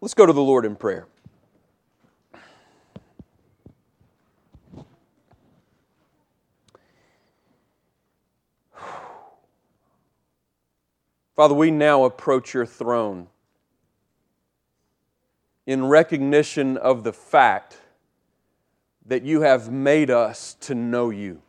Let's go to the Lord in prayer. Father, we now approach your throne in recognition of the fact that you have made us to know you.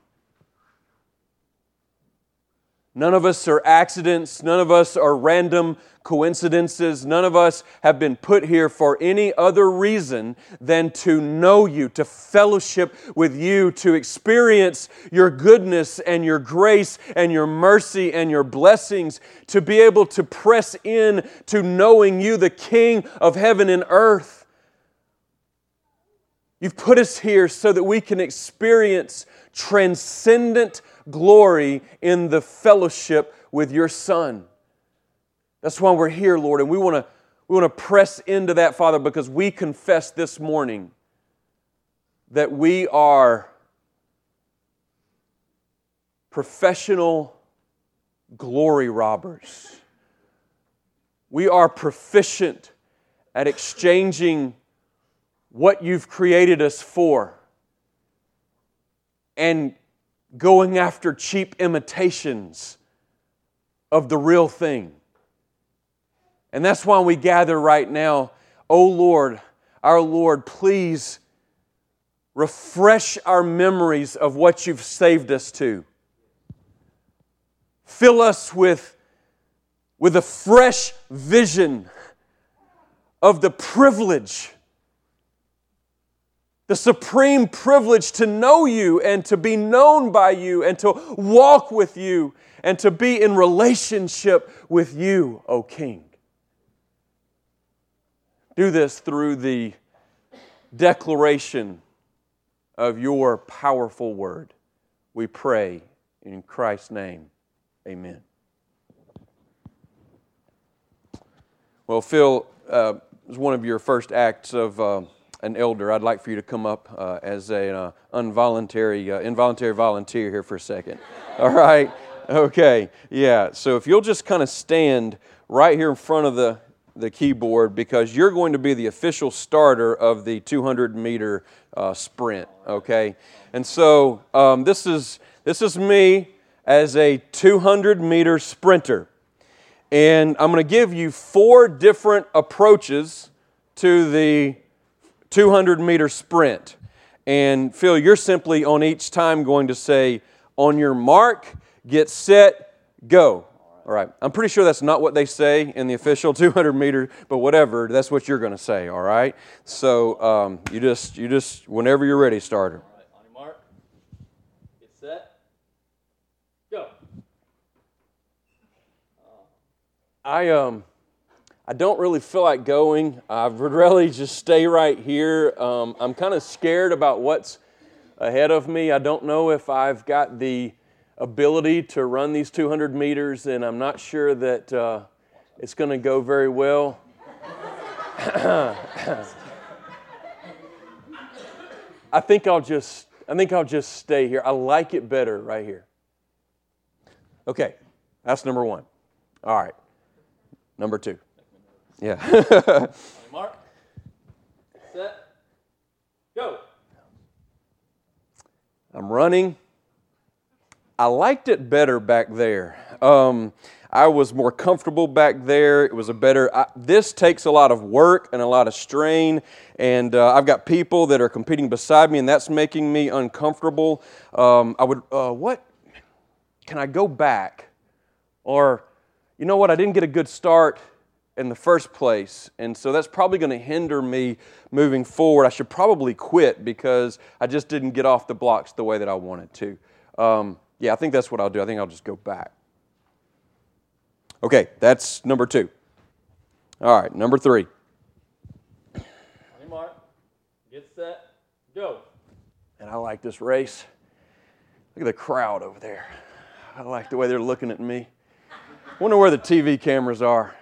None of us are accidents. None of us are random coincidences. None of us have been put here for any other reason than to know you, to fellowship with you, to experience your goodness and your grace and your mercy and your blessings, to be able to press in to knowing you, the King of heaven and earth. You've put us here so that we can experience transcendent glory in the fellowship with your Son. That's why we're here, Lord, and we want to we want to press into that, Father, because we confess this morning that we are professional glory robbers. We are proficient at exchanging what you've created us for and going after cheap imitations of the real thing. And that's why we gather right now. Oh Lord, our Lord, please refresh our memories of what you've saved us to. Fill us with, with a fresh vision of the privilege the supreme privilege to know you and to be known by you and to walk with you and to be in relationship with you, O King. Do this through the declaration of your powerful word. We pray in Christ's name. Amen. Well, Phil, uh, was one of your first acts of. Uh, an elder, I'd like for you to come up uh, as an uh, involuntary, uh, involuntary volunteer here for a second. All right? Okay. Yeah. So if you'll just kind of stand right here in front of the, the keyboard because you're going to be the official starter of the 200 meter uh, sprint. Okay. And so um, this is this is me as a 200 meter sprinter, and I'm going to give you four different approaches to the 200 meter sprint. And Phil, you're simply on each time going to say, on your mark, get set, go. All right. I'm pretty sure that's not what they say in the official 200 meter, but whatever, that's what you're going to say. All right. So um, you just, you just, whenever you're ready, starter. All right. On your mark, get set, go. I um. I don't really feel like going. I would really just stay right here. Um, I'm kind of scared about what's ahead of me. I don't know if I've got the ability to run these 200 meters, and I'm not sure that uh, it's going to go very well. I think I'll just I think I'll just stay here. I like it better right here. Okay, that's number one. All right, number two. Yeah. Mark, set, go. I'm running. I liked it better back there. Um, I was more comfortable back there. It was a better. I, this takes a lot of work and a lot of strain, and uh, I've got people that are competing beside me, and that's making me uncomfortable. Um, I would. Uh, what? Can I go back? Or, you know what? I didn't get a good start in the first place. And so that's probably going to hinder me moving forward. I should probably quit because I just didn't get off the blocks the way that I wanted to. Um, yeah, I think that's what I'll do. I think I'll just go back. Okay, that's number two. All right, number three. Hey, Mark, get set, go. And I like this race. Look at the crowd over there. I like the way they're looking at me. Wonder where the TV cameras are.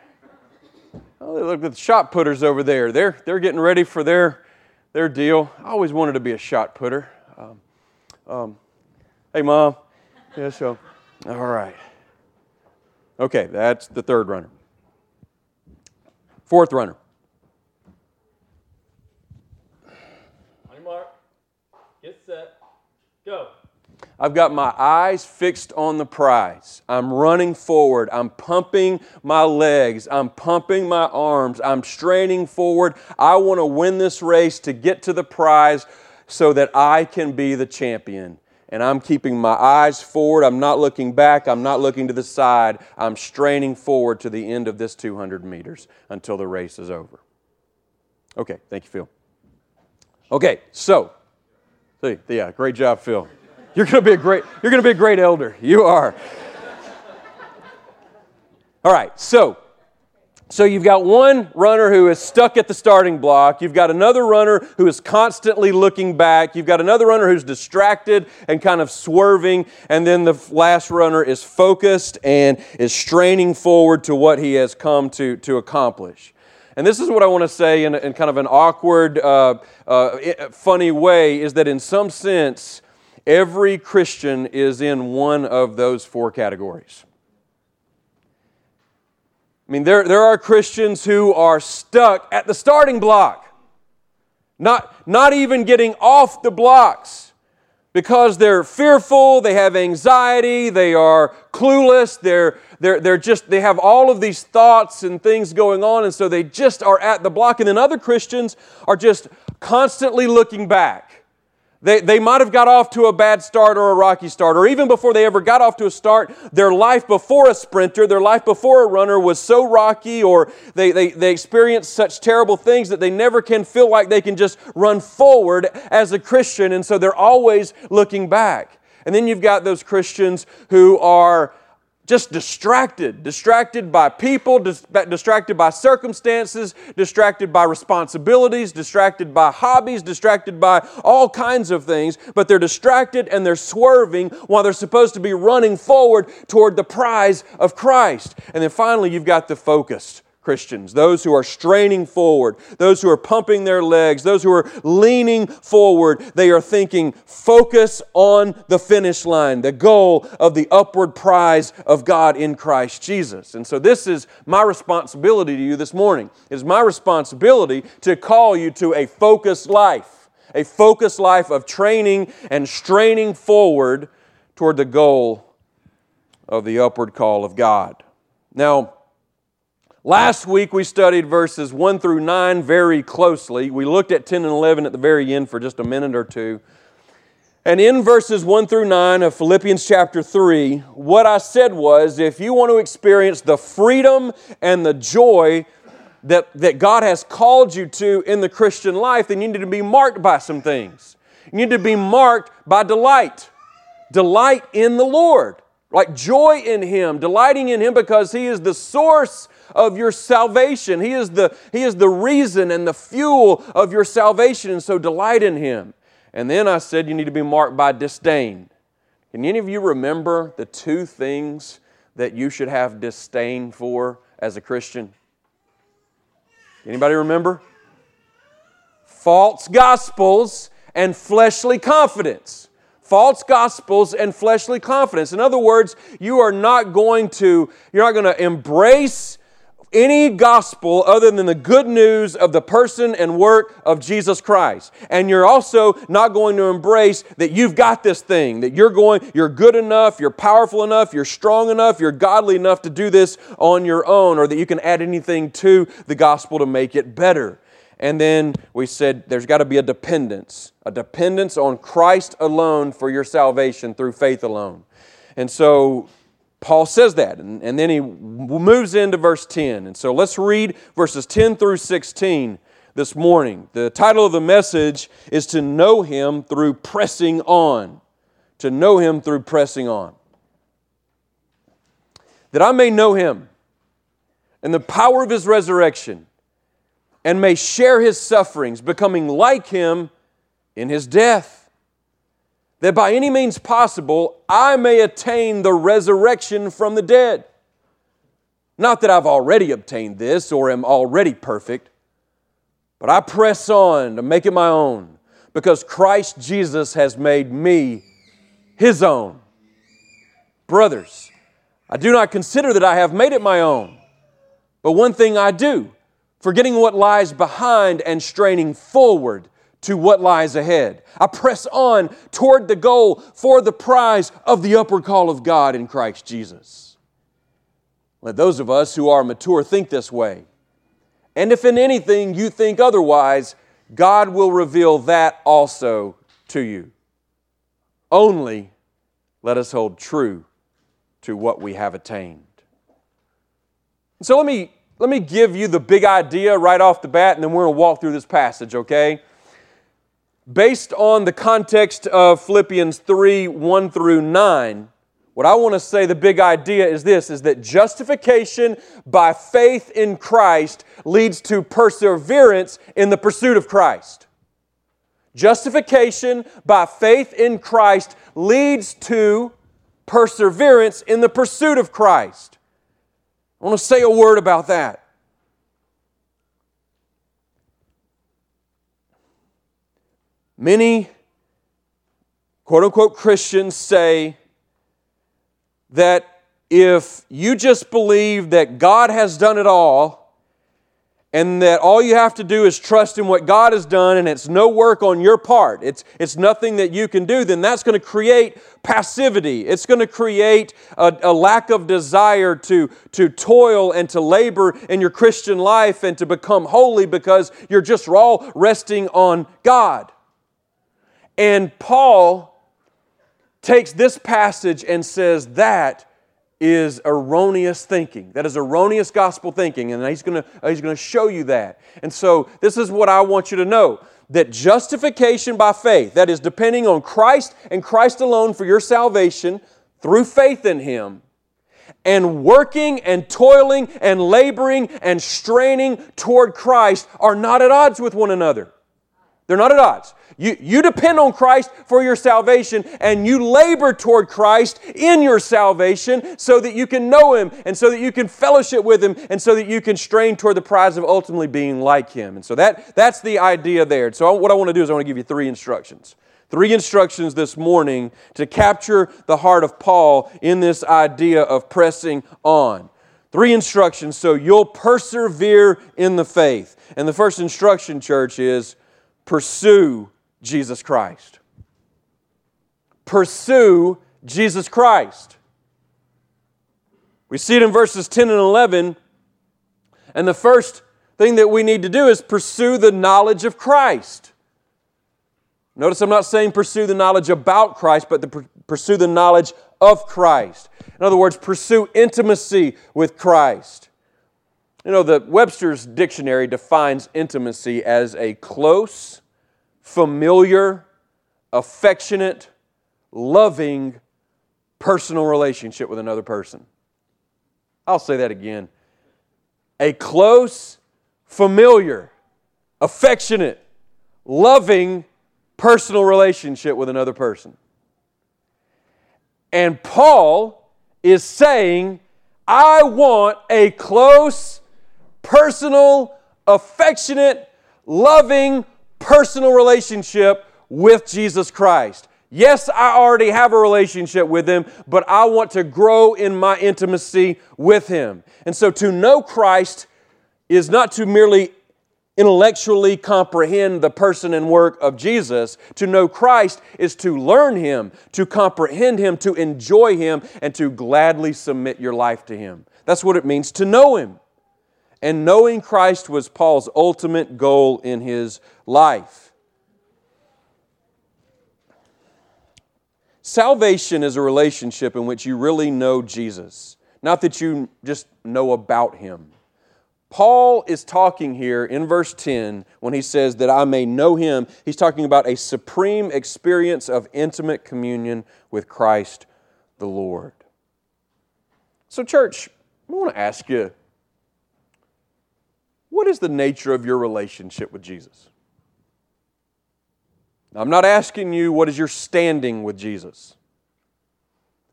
Oh, look at the shot putters over there. They're, they're getting ready for their, their deal. I always wanted to be a shot putter. Um, um, hey, Mom. Yeah, so, all right. Okay, that's the third runner. Fourth runner. On your mark, get set, go. I've got my eyes fixed on the prize. I'm running forward. I'm pumping my legs. I'm pumping my arms. I'm straining forward. I want to win this race to get to the prize so that I can be the champion. And I'm keeping my eyes forward. I'm not looking back. I'm not looking to the side. I'm straining forward to the end of this 200 meters until the race is over. Okay, thank you, Phil. Okay, so, see, yeah, great job, Phil. You're going to be a great you're going to be a great elder. You are. All right. So, so you've got one runner who is stuck at the starting block. You've got another runner who is constantly looking back. You've got another runner who's distracted and kind of swerving. And then the last runner is focused and is straining forward to what he has come to, to accomplish. And this is what I want to say in, in kind of an awkward, uh, uh, funny way is that in some sense, Every Christian is in one of those four categories. I mean, there, there are Christians who are stuck at the starting block, not, not even getting off the blocks because they're fearful, they have anxiety, they are clueless, they're, they're, they're just, they have all of these thoughts and things going on, and so they just are at the block. And then other Christians are just constantly looking back. They, they might have got off to a bad start or a rocky start, or even before they ever got off to a start, their life before a sprinter, their life before a runner was so rocky, or they, they, they experienced such terrible things that they never can feel like they can just run forward as a Christian, and so they're always looking back. And then you've got those Christians who are just distracted, distracted by people, dis- distracted by circumstances, distracted by responsibilities, distracted by hobbies, distracted by all kinds of things, but they're distracted and they're swerving while they're supposed to be running forward toward the prize of Christ. And then finally, you've got the focused Christians, those who are straining forward, those who are pumping their legs, those who are leaning forward. They are thinking, focus on the finish line, the goal of the upward prize of God in Christ Jesus. And so, this is my responsibility to you this morning. It is my responsibility to call you to a focused life, a focused life of training and straining forward toward the goal of the upward call of God. Now, Last week we studied verses 1 through 9 very closely. We looked at 10 and 11 at the very end for just a minute or two. And in verses 1 through 9 of Philippians chapter 3, what I said was if you want to experience the freedom and the joy that, that God has called you to in the Christian life, then you need to be marked by some things. You need to be marked by delight. Delight in the Lord, like joy in Him, delighting in Him because He is the source of your salvation. He is the, he is the reason and the fuel of your salvation, and so delight in Him. And then I said you need to be marked by disdain. Can any of you remember the two things that you should have disdain for as a Christian? Anybody remember? False gospels and fleshly confidence false gospels and fleshly confidence. In other words, you are not going to you're not going to embrace any gospel other than the good news of the person and work of Jesus Christ. And you're also not going to embrace that you've got this thing, that you're going, you're good enough, you're powerful enough, you're strong enough, you're godly enough to do this on your own, or that you can add anything to the gospel to make it better. And then we said there's got to be a dependence, a dependence on Christ alone for your salvation through faith alone. And so Paul says that, and, and then he moves into verse 10. And so let's read verses 10 through 16 this morning. The title of the message is To Know Him Through Pressing On. To know Him through pressing on. That I may know Him and the power of His resurrection, and may share His sufferings, becoming like Him in His death that by any means possible I may attain the resurrection from the dead. Not that I've already obtained this or am already perfect, but I press on to make it my own because Christ Jesus has made me his own. Brothers, I do not consider that I have made it my own, but one thing I do, forgetting what lies behind and straining forward to what lies ahead. I press on toward the goal for the prize of the upward call of God in Christ Jesus. Let those of us who are mature think this way. And if in anything you think otherwise, God will reveal that also to you. Only let us hold true to what we have attained. So let me, let me give you the big idea right off the bat, and then we're going to walk through this passage, okay? Based on the context of Philippians 3 1 through 9, what I want to say the big idea is this is that justification by faith in Christ leads to perseverance in the pursuit of Christ. Justification by faith in Christ leads to perseverance in the pursuit of Christ. I want to say a word about that. Many quote unquote Christians say that if you just believe that God has done it all, and that all you have to do is trust in what God has done and it's no work on your part, it's, it's nothing that you can do, then that's going to create passivity. It's going to create a, a, lack of desire to, to toil and to labor in your Christian life and to become holy because you're just all resting on God. And Paul takes this passage and says that is erroneous thinking. That is erroneous gospel thinking, and he's going to he's going to show you that. And so this is what I want you to know that justification by faith, that is depending on Christ and Christ alone for your salvation through faith in him, and working and toiling and laboring and straining toward Christ are not at odds with one another. They're not at odds. You, you depend on Christ for your salvation and you labor toward Christ in your salvation so that you can know Him and so that you can fellowship with Him and so that you can strain toward the prize of ultimately being like Him. And so that, that's the idea there. So, what I want to do is I want to give you three instructions. Three instructions this morning to capture the heart of Paul in this idea of pressing on. Three instructions so you'll persevere in the faith. And the first instruction, church, is pursue Jesus Christ. Pursue Jesus Christ. We see it in verses 10 and 11. And the first thing that we need to do is pursue the knowledge of Christ. Notice I'm not saying pursue the knowledge about Christ, but the, pursue the knowledge of Christ. In other words, pursue intimacy with Christ. You know, the Webster's dictionary defines intimacy as a close, familiar, affectionate, loving, personal relationship with another person. I'll say that again. A close, familiar, affectionate, loving, personal relationship with another person. And Paul is saying, I want a close, personal, affectionate, loving, personal relationship with Jesus Christ. Yes, I already have a relationship with Him, but I want to grow in my intimacy with Him. And so to know Christ is not to merely intellectually comprehend the person and work of Jesus. To know Christ is to learn Him, to comprehend Him, to enjoy Him, and to gladly submit your life to Him. That's what it means to know Him. And knowing Christ was Paul's ultimate goal in his life. Salvation is a relationship in which you really know Jesus, not that you just know about him. Paul is talking here in verse 10 when he says that I may know him. He's talking about a supreme experience of intimate communion with Christ the Lord. So, church, I want to ask you what is the nature of your relationship with Jesus? Now, I'm not asking you what is your standing with Jesus.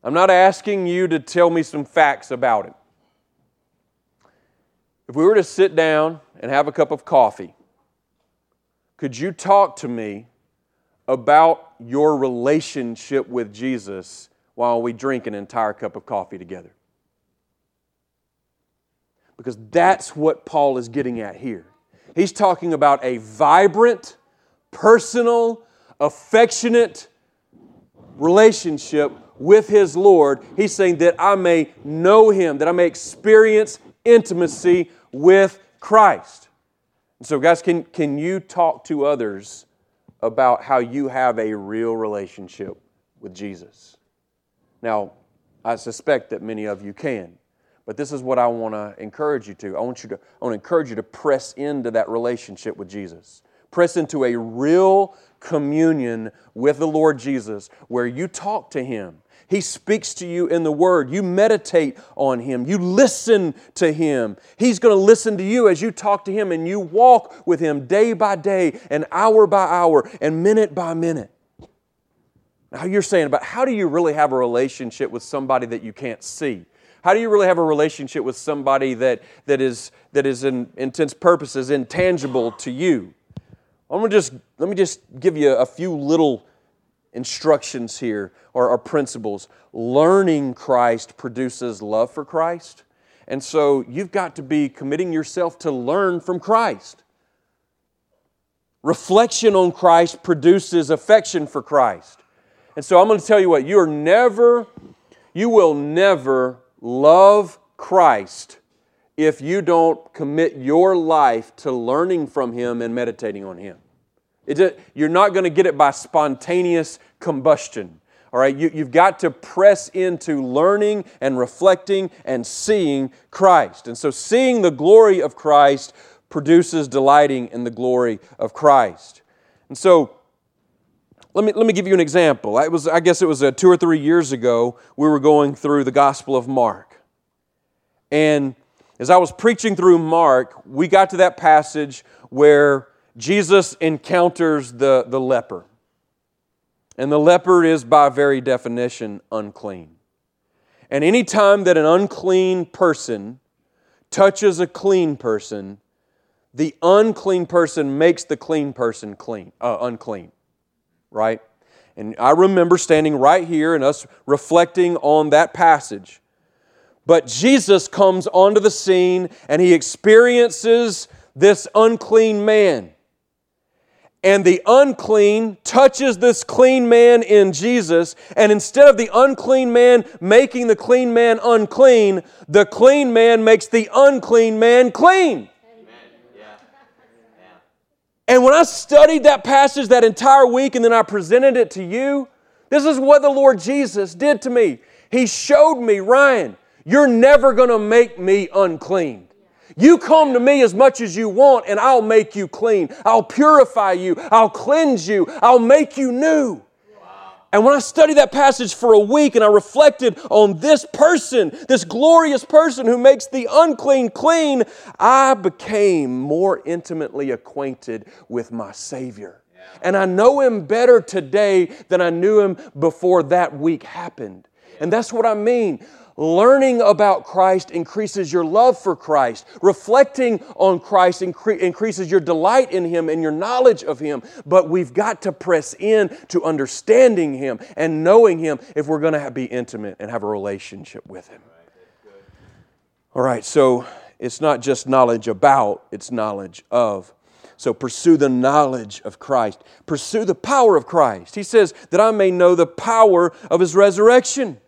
I'm not asking you to tell me some facts about him. If we were to sit down and have a cup of coffee, could you talk to me about your relationship with Jesus while we drink an entire cup of coffee together? Because that's what Paul is getting at here. He's talking about a vibrant, personal, affectionate relationship with his Lord. He's saying that I may know him, that I may experience intimacy with Christ. And so, guys, can, can you talk to others about how you have a real relationship with Jesus? Now, I suspect that many of you can. But this is what I want to encourage you to. I want you to I want to encourage you to press into that relationship with Jesus. Press into a real communion with the Lord Jesus where you talk to him. He speaks to you in the Word. You meditate on Him. You listen to Him. He's going to listen to you as you talk to Him and you walk with Him day by day and hour by hour and minute by minute. Now, you're saying about how do you really have a relationship with somebody that you can't see? How do you really have a relationship with somebody that, that is, that is in intents purposes intangible to you? I'm gonna just, let me just give you a few little instructions here or, or principles. Learning Christ produces love for Christ. And so you've got to be committing yourself to learn from Christ. Reflection on Christ produces affection for Christ. And so I'm going to tell you what, you are never, you will never love Christ if you don't commit your life to learning from Him and meditating on Him. It, you're not going to get it by spontaneous combustion. All right, you, you've got to press into learning and reflecting and seeing Christ. And so, seeing the glory of Christ produces delighting in the glory of Christ. And so, let me, let me give you an example. I, was, I guess it was uh, two or three years ago, we were going through the Gospel of Mark. And as I was preaching through Mark, we got to that passage where Jesus encounters the, the leper. And the leper is, by very definition, unclean. And any time that an unclean person touches a clean person, the unclean person makes the clean person clean, uh, unclean right? And I remember standing right here and us reflecting on that passage. But Jesus comes onto the scene and he experiences this unclean man. And the unclean touches this clean man in Jesus, and instead of the unclean man making the clean man unclean, the clean man makes the unclean man clean. And when I studied that passage that entire week and then I presented it to you, this is what the Lord Jesus did to me. He showed me, Ryan, you're never going to make me unclean. You come to me as much as you want, and I'll make you clean. I'll purify you. I'll cleanse you. I'll make you new. And when I studied that passage for a week and I reflected on this person, this glorious person who makes the unclean clean, I became more intimately acquainted with my Savior. And I know Him better today than I knew Him before that week happened. And that's what I mean. Learning about Christ increases your love for Christ. Reflecting on Christ incre- increases your delight in Him and your knowledge of Him. But we've got to press in to understanding Him and knowing Him if we're going to be intimate and have a relationship with Him. All right, so it's not just knowledge about, it's knowledge of. So pursue the knowledge of Christ. Pursue the power of Christ. He says that I may know the power of His resurrection.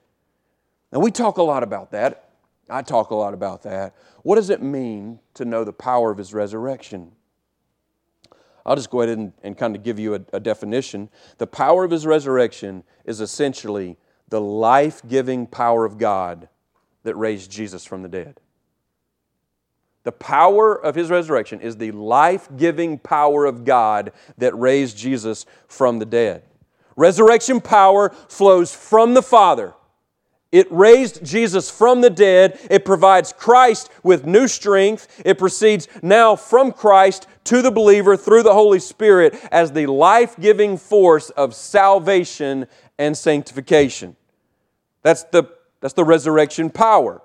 And we talk a lot about that. I talk a lot about that. What does it mean to know the power of his resurrection? I'll just go ahead and, and kind of give you a, a definition. The power of his resurrection is essentially the life giving power of God that raised Jesus from the dead. The power of his resurrection is the life giving power of God that raised Jesus from the dead. Resurrection power flows from the Father it raised Jesus from the dead. It provides Christ with new strength. It proceeds now from Christ to the believer through the Holy Spirit as the life giving force of salvation and sanctification. That's the, that's the resurrection power.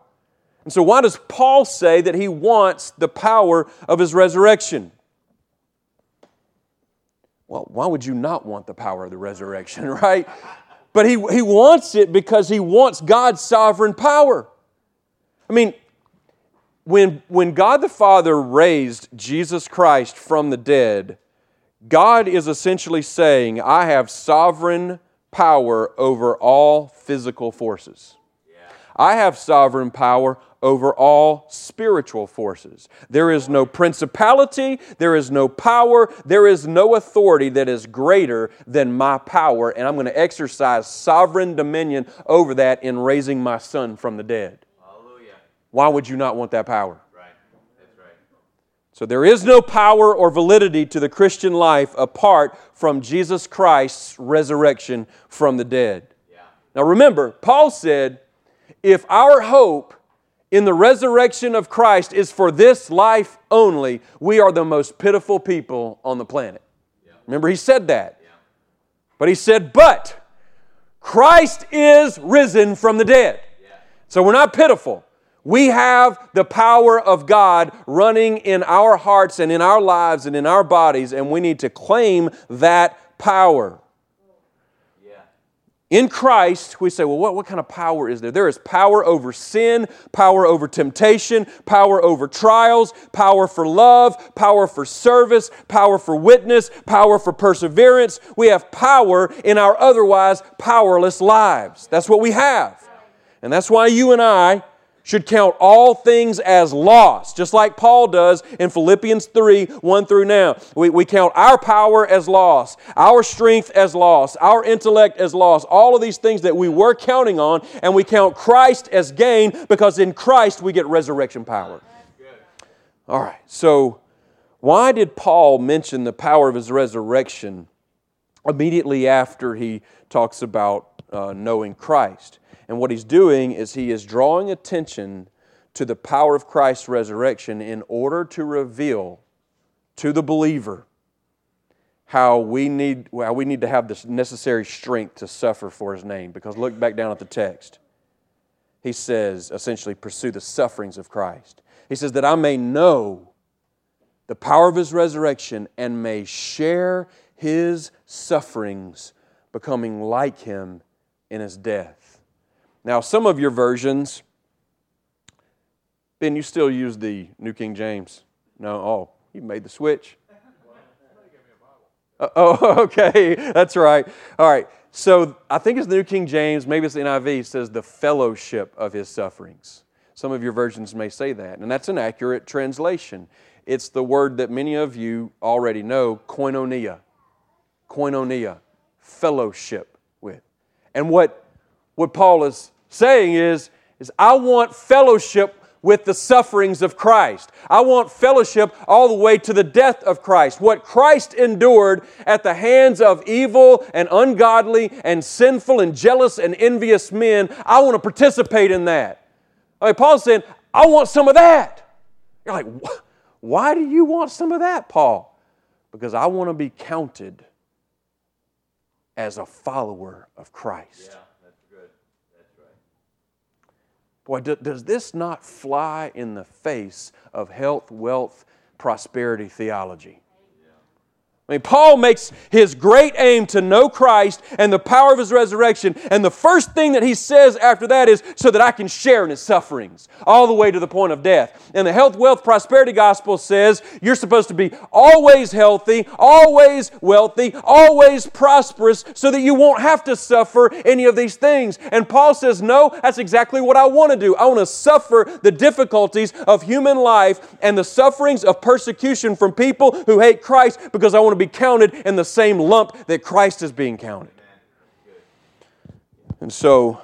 And so, why does Paul say that he wants the power of his resurrection? Well, why would you not want the power of the resurrection, right? But he, he wants it because he wants God's sovereign power. I mean, when, when God the Father raised Jesus Christ from the dead, God is essentially saying, I have sovereign power over all physical forces. I have sovereign power over all spiritual forces. There is no principality, there is no power, there is no authority that is greater than my power, and I'm going to exercise sovereign dominion over that in raising my son from the dead. Hallelujah. Why would you not want that power? Right. That's right. So there is no power or validity to the Christian life apart from Jesus Christ's resurrection from the dead. Yeah. Now remember, Paul said, if our hope in the resurrection of Christ is for this life only, we are the most pitiful people on the planet. Yeah. Remember, he said that. Yeah. But he said, but Christ is risen from the dead. Yeah. So we're not pitiful. We have the power of God running in our hearts and in our lives and in our bodies, and we need to claim that power. In Christ, we say, well, what, what kind of power is there? There is power over sin, power over temptation, power over trials, power for love, power for service, power for witness, power for perseverance. We have power in our otherwise powerless lives. That's what we have. And that's why you and I should count all things as loss, just like Paul does in Philippians 3 1 through now. We, we count our power as loss, our strength as loss, our intellect as loss, all of these things that we were counting on, and we count Christ as gain because in Christ we get resurrection power. All right, so why did Paul mention the power of his resurrection immediately after he talks about uh, knowing Christ? And what he's doing is he is drawing attention to the power of Christ's resurrection in order to reveal to the believer how we need, how we need to have this necessary strength to suffer for his name. Because look back down at the text. He says, essentially, pursue the sufferings of Christ. He says, that I may know the power of his resurrection and may share his sufferings, becoming like him in his death. Now, some of your versions, Ben, you still use the New King James. No, oh, you made the switch. Uh, oh, okay, that's right. All right, so I think it's the New King James, maybe it's the NIV, says the fellowship of his sufferings. Some of your versions may say that, and that's an accurate translation. It's the word that many of you already know, koinonia. Koinonia, fellowship with. And what what Paul is saying is, is I want fellowship with the sufferings of Christ. I want fellowship all the way to the death of Christ. What Christ endured at the hands of evil and ungodly and sinful and jealous and envious men, I want to participate in that. I mean, Paul's saying, I want some of that. You're like, why do you want some of that, Paul? Because I want to be counted as a follower of Christ. Yeah. Boy, does this not fly in the face of health, wealth, prosperity theology? I mean, Paul makes his great aim to know Christ and the power of his resurrection. And the first thing that he says after that is, so that I can share in his sufferings, all the way to the point of death. And the health, wealth, prosperity gospel says you're supposed to be always healthy, always wealthy, always prosperous, so that you won't have to suffer any of these things. And Paul says, no, that's exactly what I want to do. I want to suffer the difficulties of human life and the sufferings of persecution from people who hate Christ because I want to be counted in the same lump that Christ is being counted. And so,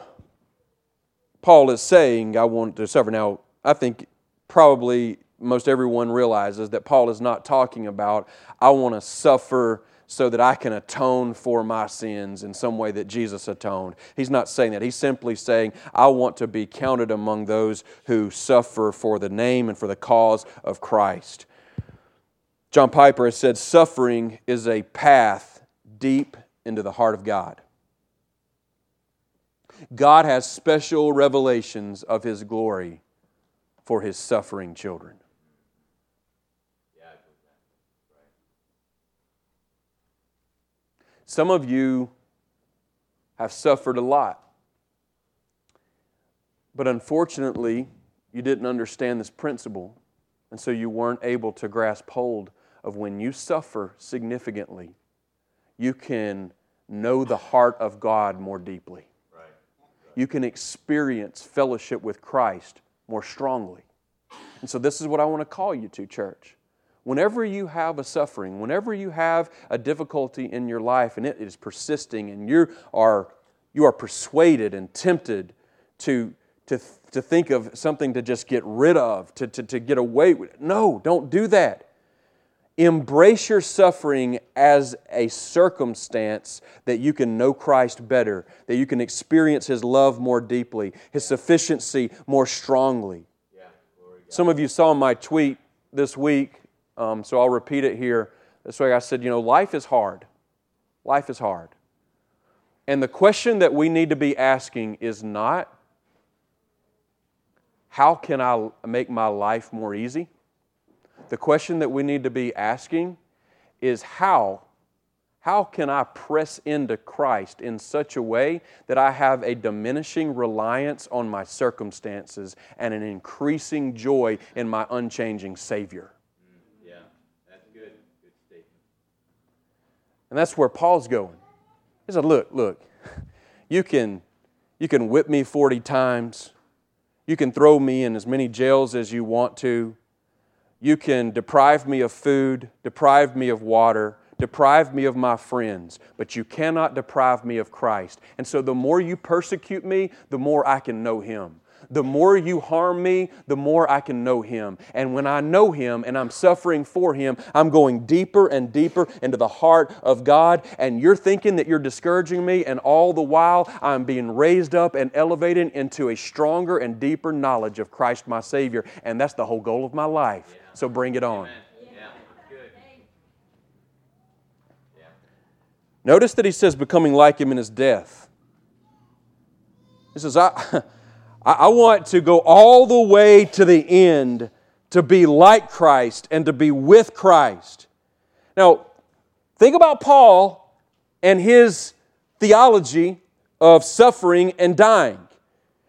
Paul is saying, I want to suffer. Now, I think probably most everyone realizes that Paul is not talking about, I want to suffer so that I can atone for my sins in some way that Jesus atoned. He's not saying that. He's simply saying, I want to be counted among those who suffer for the name and for the cause of Christ. John Piper has said suffering is a path deep into the heart of God. God has special revelations of His glory for His suffering children. Some of you have suffered a lot. But unfortunately, you didn't understand this principle, and so you weren't able to grasp hold of when you suffer significantly, you can know the heart of God more deeply. You can experience fellowship with Christ more strongly. And so, this is what I want to call you to, church. Whenever you have a suffering, whenever you have a difficulty in your life and it is persisting and you are, you are persuaded and tempted to, to, to think of something to just get rid of, to, to, to get away with, no, don't do that. Embrace your suffering as a circumstance that you can know Christ better, that you can experience His love more deeply, His sufficiency more strongly. Some of you saw my tweet this week, um, so I'll repeat it here. This way I said, you know, life is hard. Life is hard. And the question that we need to be asking is not, how can I make my life more easy? The question that we need to be asking is how how can I press into Christ in such a way that I have a diminishing reliance on my circumstances and an increasing joy in my unchanging Savior? Yeah, that's good. Good statement. And that's where Paul's going. He said, Look, look, you can, you can whip me 40 times, you can throw me in as many jails as you want to, you can deprive me of food, deprive me of water deprive me of my friends, but you cannot deprive me of Christ. And so the more you persecute me, the more I can know Him. The more you harm me, the more I can know Him. And when I know Him and I'm suffering for Him, I'm going deeper and deeper into the heart of God. And you're thinking that you're discouraging me, and all the while I'm being raised up and elevated into a stronger and deeper knowledge of Christ my Savior. And that's the whole goal of my life. So bring it on. Notice that he says, becoming like him in his death. He says, I, I want to go all the way to the end to be like Christ and to be with Christ. Now, think about Paul and his theology of suffering and dying.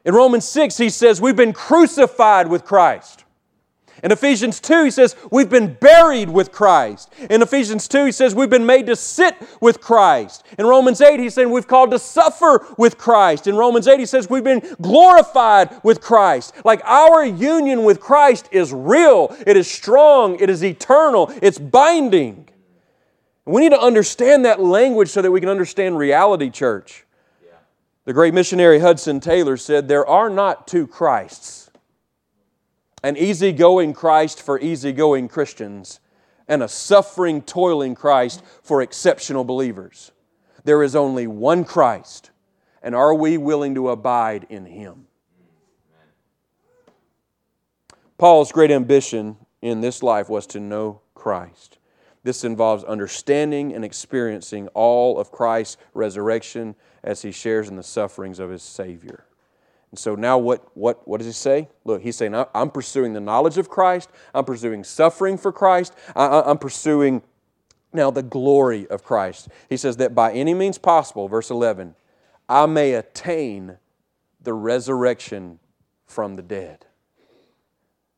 In Romans 6, he says, We've been crucified with Christ. In Ephesians 2, he says, We've been buried with Christ. In Ephesians 2, he says, We've been made to sit with Christ. In Romans 8, he's saying, We've called to suffer with Christ. In Romans 8, he says, We've been glorified with Christ. Like our union with Christ is real, it is strong, it is eternal, it's binding. We need to understand that language so that we can understand reality, church. The great missionary Hudson Taylor said, There are not two Christs an easygoing Christ for easygoing Christians, and a suffering, toiling Christ for exceptional believers. There is only one Christ, and are we willing to abide in Him? Paul's great ambition in this life was to know Christ. This involves understanding and experiencing all of Christ's resurrection as he shares in the sufferings of his Savior. And so now what, what, what does he say? Look, he's saying, I'm pursuing the knowledge of Christ. I'm pursuing suffering for Christ. I, am pursuing now the glory of Christ. He says that by any means possible, verse 11, I may attain the resurrection from the dead.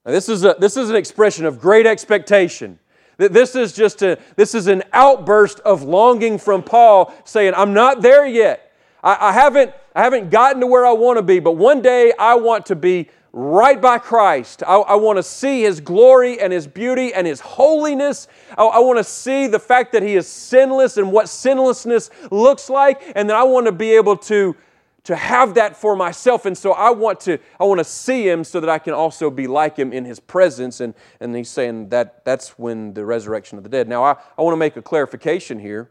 Now, this is, a, this is an expression of great expectation. This is just a, this is an outburst of longing from Paul saying, I'm not there yet. I, I haven't, I haven't gotten to where I want to be, but one day I want to be right by Christ. I, I want to see His glory and His beauty and His holiness. I, I want to see the fact that He is sinless and what sinlessness looks like, and then I want to be able to to have that for myself and so i want to i want to see him so that i can also be like him in his presence and and he's saying that that's when the resurrection of the dead now i, I want to make a clarification here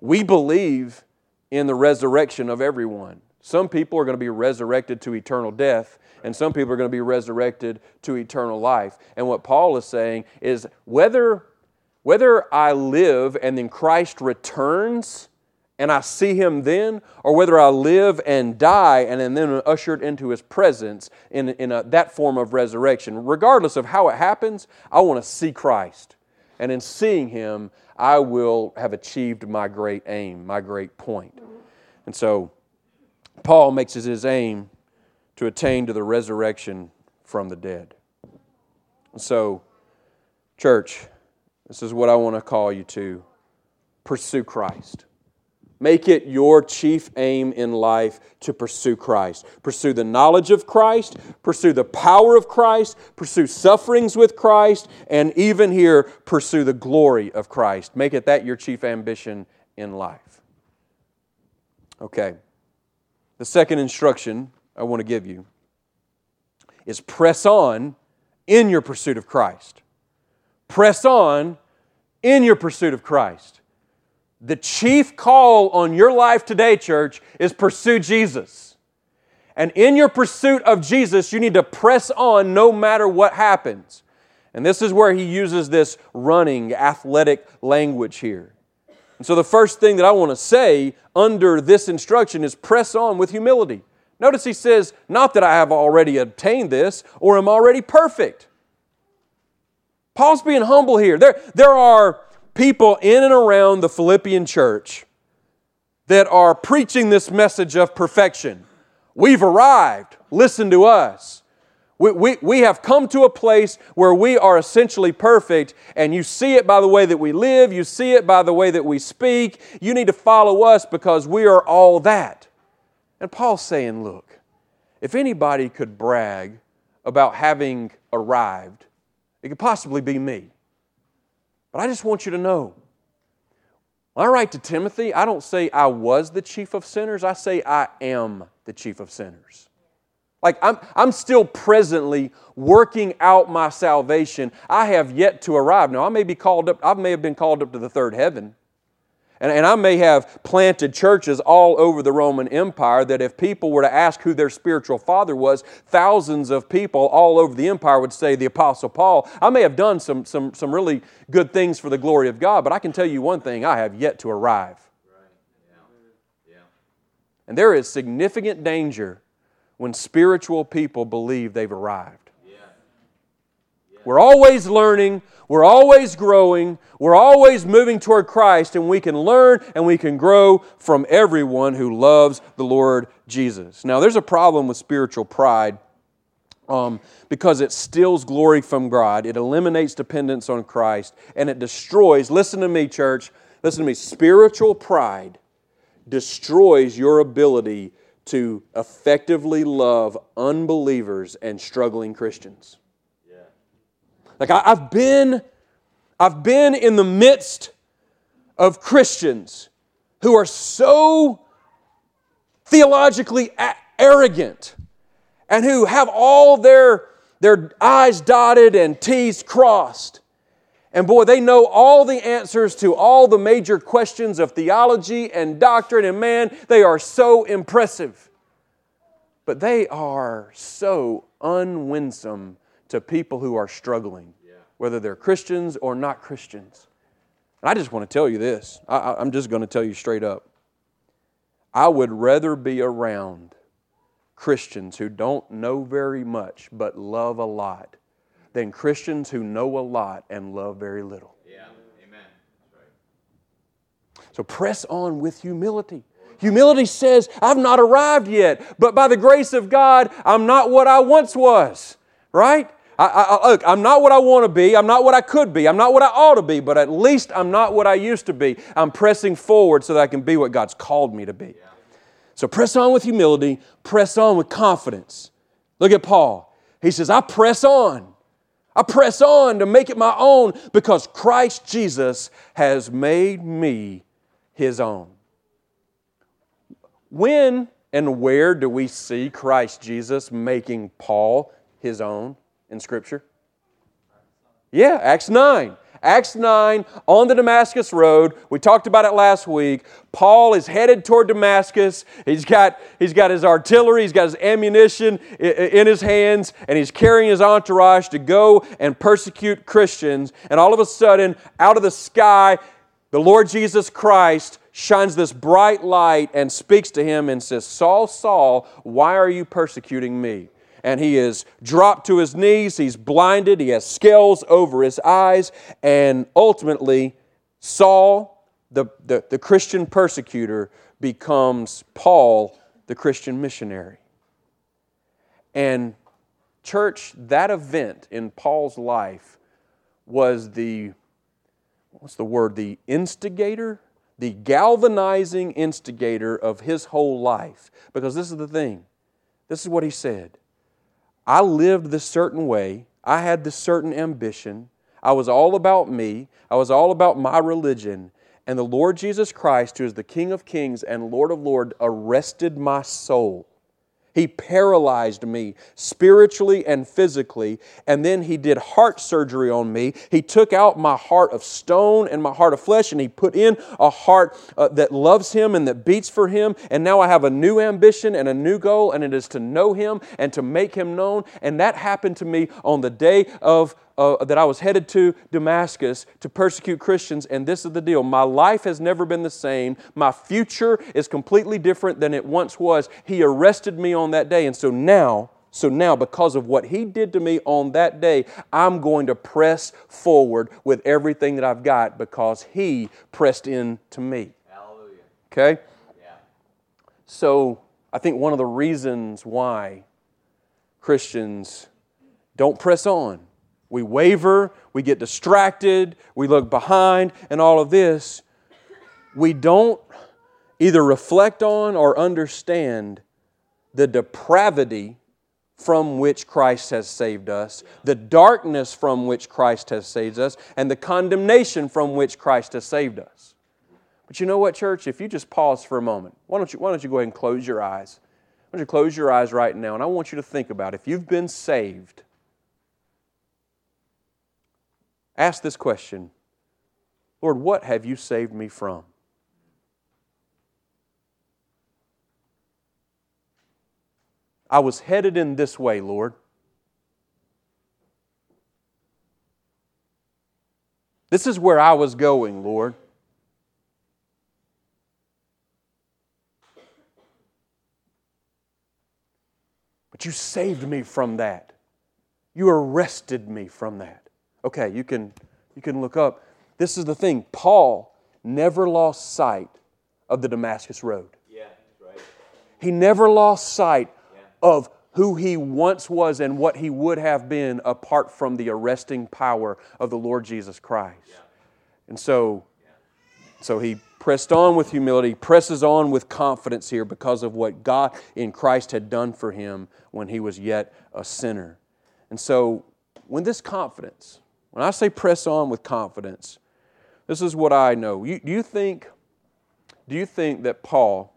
we believe in the resurrection of everyone. Some people are going to be resurrected to eternal death, and some people are going to be resurrected to eternal life. And what Paul is saying is whether, whether I live and then Christ returns and I see him then, or whether I live and die and am then ushered into his presence in, in a, that form of resurrection, regardless of how it happens, I want to see Christ. And in seeing him, I will have achieved my great aim, my great point. And so Paul makes it his aim to attain to the resurrection from the dead. So, church, This is what I want to call you to pursue Christ. Make it your chief aim in life to pursue Christ. Pursue the knowledge of Christ, pursue the power of Christ, pursue sufferings with Christ, and even here, pursue the glory of Christ. Make it that your chief ambition in life. Okay. The second instruction I want to give you is press on in your pursuit of Christ. Press on in your pursuit of Christ. The chief call on your life today, church, is pursue Jesus. And in your pursuit of Jesus, you need to press on no matter what happens. And this is where he uses this running, athletic language here. And so the first thing that I want to say under this instruction is press on with humility. Notice he says, Not that I have already obtained this or am already perfect. Paul's being humble here. There, there are people in and around the Philippian church that are preaching this message of perfection. We've arrived. Listen to us. We, we, we have come to a place where we are essentially perfect, and you see it by the way that we live, you see it by the way that we speak. You need to follow us because we are all that. And Paul's saying, look, if anybody could brag about having arrived, it could possibly be me. But I just want you to know when I write to Timothy, I don't say I was the chief of sinners, I say I am the chief of sinners. Like I'm, I'm still presently working out my salvation. I have yet to arrive. Now I may be called up, I may have been called up to the third heaven. And, and I may have planted churches all over the Roman Empire that if people were to ask who their spiritual father was, thousands of people all over the empire would say the Apostle Paul. I may have done some, some, some really good things for the glory of God, but I can tell you one thing I have yet to arrive. And there is significant danger when spiritual people believe they've arrived. We're always learning, we're always growing, we're always moving toward Christ, and we can learn and we can grow from everyone who loves the Lord Jesus. Now, there's a problem with spiritual pride. Um, because it steals glory from God, it eliminates dependence on Christ, and it destroys, listen to me, church, listen to me, spiritual pride destroys your ability to effectively love unbelievers and struggling Christians. Like I, have been, I've been in the midst of Christians who are so theologically a- arrogant and who have all their, their I's dotted and T's crossed. And boy, they know all the answers to all the major questions of theology and doctrine, and man, they are so impressive. But they are so unwinsome to people who are struggling, whether they're Christians or not Christians. And I just want to tell you this I, I'm just going to tell you straight up. I would rather be around Christians who don't know very much but love a lot than Christians who know a lot and love very little. Yeah, amen. Right. So press on with humility. Humility says, I've not arrived yet, but by the grace of God, I'm not what I once was, right? I, I, look, I'm not what I want to be. I'm not what I could be. I'm not what I ought to be, but at least I'm not what I used to be. I'm pressing forward so that I can be what God's called me to be. So press on with humility, press on with confidence. Look at Paul. He says, I press on. I press on to make it my own because Christ Jesus has made me his own. When and where do we see Christ Jesus making Paul his own? in Scripture? Yeah, Acts 9. Acts 9 on the Damascus Road. We talked about it last week. Paul is headed toward Damascus. He's got, he's got his artillery, he's got his ammunition in his hands, and he's carrying his entourage to go and persecute Christians. And all of a sudden, out of the sky, the Lord Jesus Christ shines this bright light and speaks to him and says, Saul, Saul, why are you persecuting me? And he is dropped to his knees. He's blinded. He has scales over his eyes. And ultimately, Saul, the, the, the Christian persecutor, becomes Paul, the Christian missionary. And, church, that event in Paul's life was the, what's the word? The instigator, the galvanizing instigator of his whole life. Because this is the thing. This is what he said. I lived this certain way. I had this certain ambition. I was all about me. I was all about my religion. And the Lord Jesus Christ, who is the King of Kings and Lord of Lords, arrested my soul. He paralyzed me spiritually and physically, and then He did heart surgery on me. He took out my heart of stone and my heart of flesh, and He put in a heart uh, that loves Him and that beats for Him. And now I have a new ambition and a new goal, and it is to know Him and to make Him known. And that happened to me on the day of uh, that I was headed to Damascus to persecute Christians, and this is the deal. My life has never been the same. My future is completely different than it once was. He arrested me on that day, and so now, so now, because of what He did to me on that day, I'm going to press forward with everything that I've got because He pressed in to me. Hallelujah. Okay? Yeah. So I think one of the reasons why Christians don't press on we waver, we get distracted, we look behind, and all of this. We don't either reflect on or understand the depravity from which Christ has saved us, the darkness from which Christ has saved us, and the condemnation from which Christ has saved us. But you know what, church? If you just pause for a moment, why don't you, why don't you go ahead and close your eyes? Why don't you close your eyes right now? And I want you to think about if you've been saved, Ask this question Lord, what have you saved me from? I was headed in this way, Lord. This is where I was going, Lord. But you saved me from that. You arrested me from that. Okay, you can, you can look up. This is the thing Paul never lost sight of the Damascus Road. Yeah, right. He never lost sight Yeah. of who he once was and what he would have been apart from the arresting power of the Lord Jesus Christ. Yeah. And so, so he pressed on with humility, presses on with confidence here because of what God in Christ had done for him when he was yet a sinner. And so, when this confidence, when I say press on with confidence, this is what I know. You, do you think, do you think that Paul,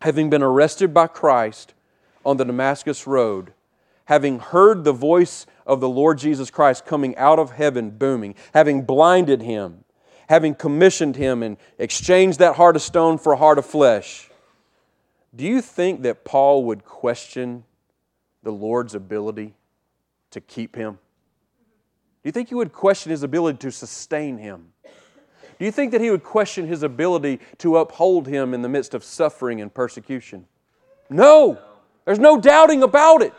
having been arrested by Christ on the Damascus Road, having heard the voice of the Lord Jesus Christ coming out of heaven booming, having blinded him, having commissioned him and exchanged that heart of stone for a heart of flesh, do you think that Paul would question the Lord's ability to keep him? Do you think he would question his ability to sustain him? Do you think that he would question his ability to uphold him in the midst of suffering and persecution? No, there's no doubting about it.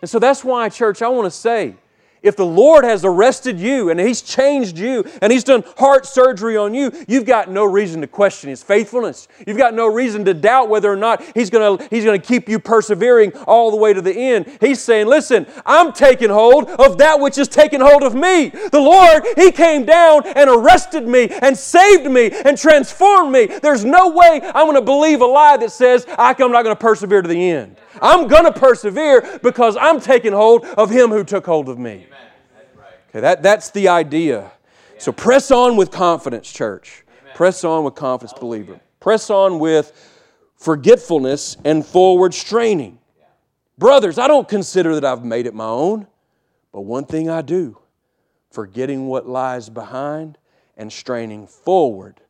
And so that's why, church, I want to say if the Lord has arrested you and He's changed you and He's done heart surgery on you, you've got no reason to question His faithfulness. You've got no reason to doubt whether or not He's going to He's to keep you persevering all the way to the end. He's saying, Listen, I'm taking hold of that which is taking hold of me. The Lord, He came down and arrested me and saved me and transformed me. There's no way I'm going to believe a lie that says I'm not going to persevere to the end. I'm going to persevere because I'm taking hold of Him who took hold of me. Okay, that, that's the idea. So press on with confidence, church. Press on with confidence, believer. Press on with forgetfulness and forward straining. Brothers, I don't consider that I've made it my own, but one thing I do forgetting what lies behind and straining forward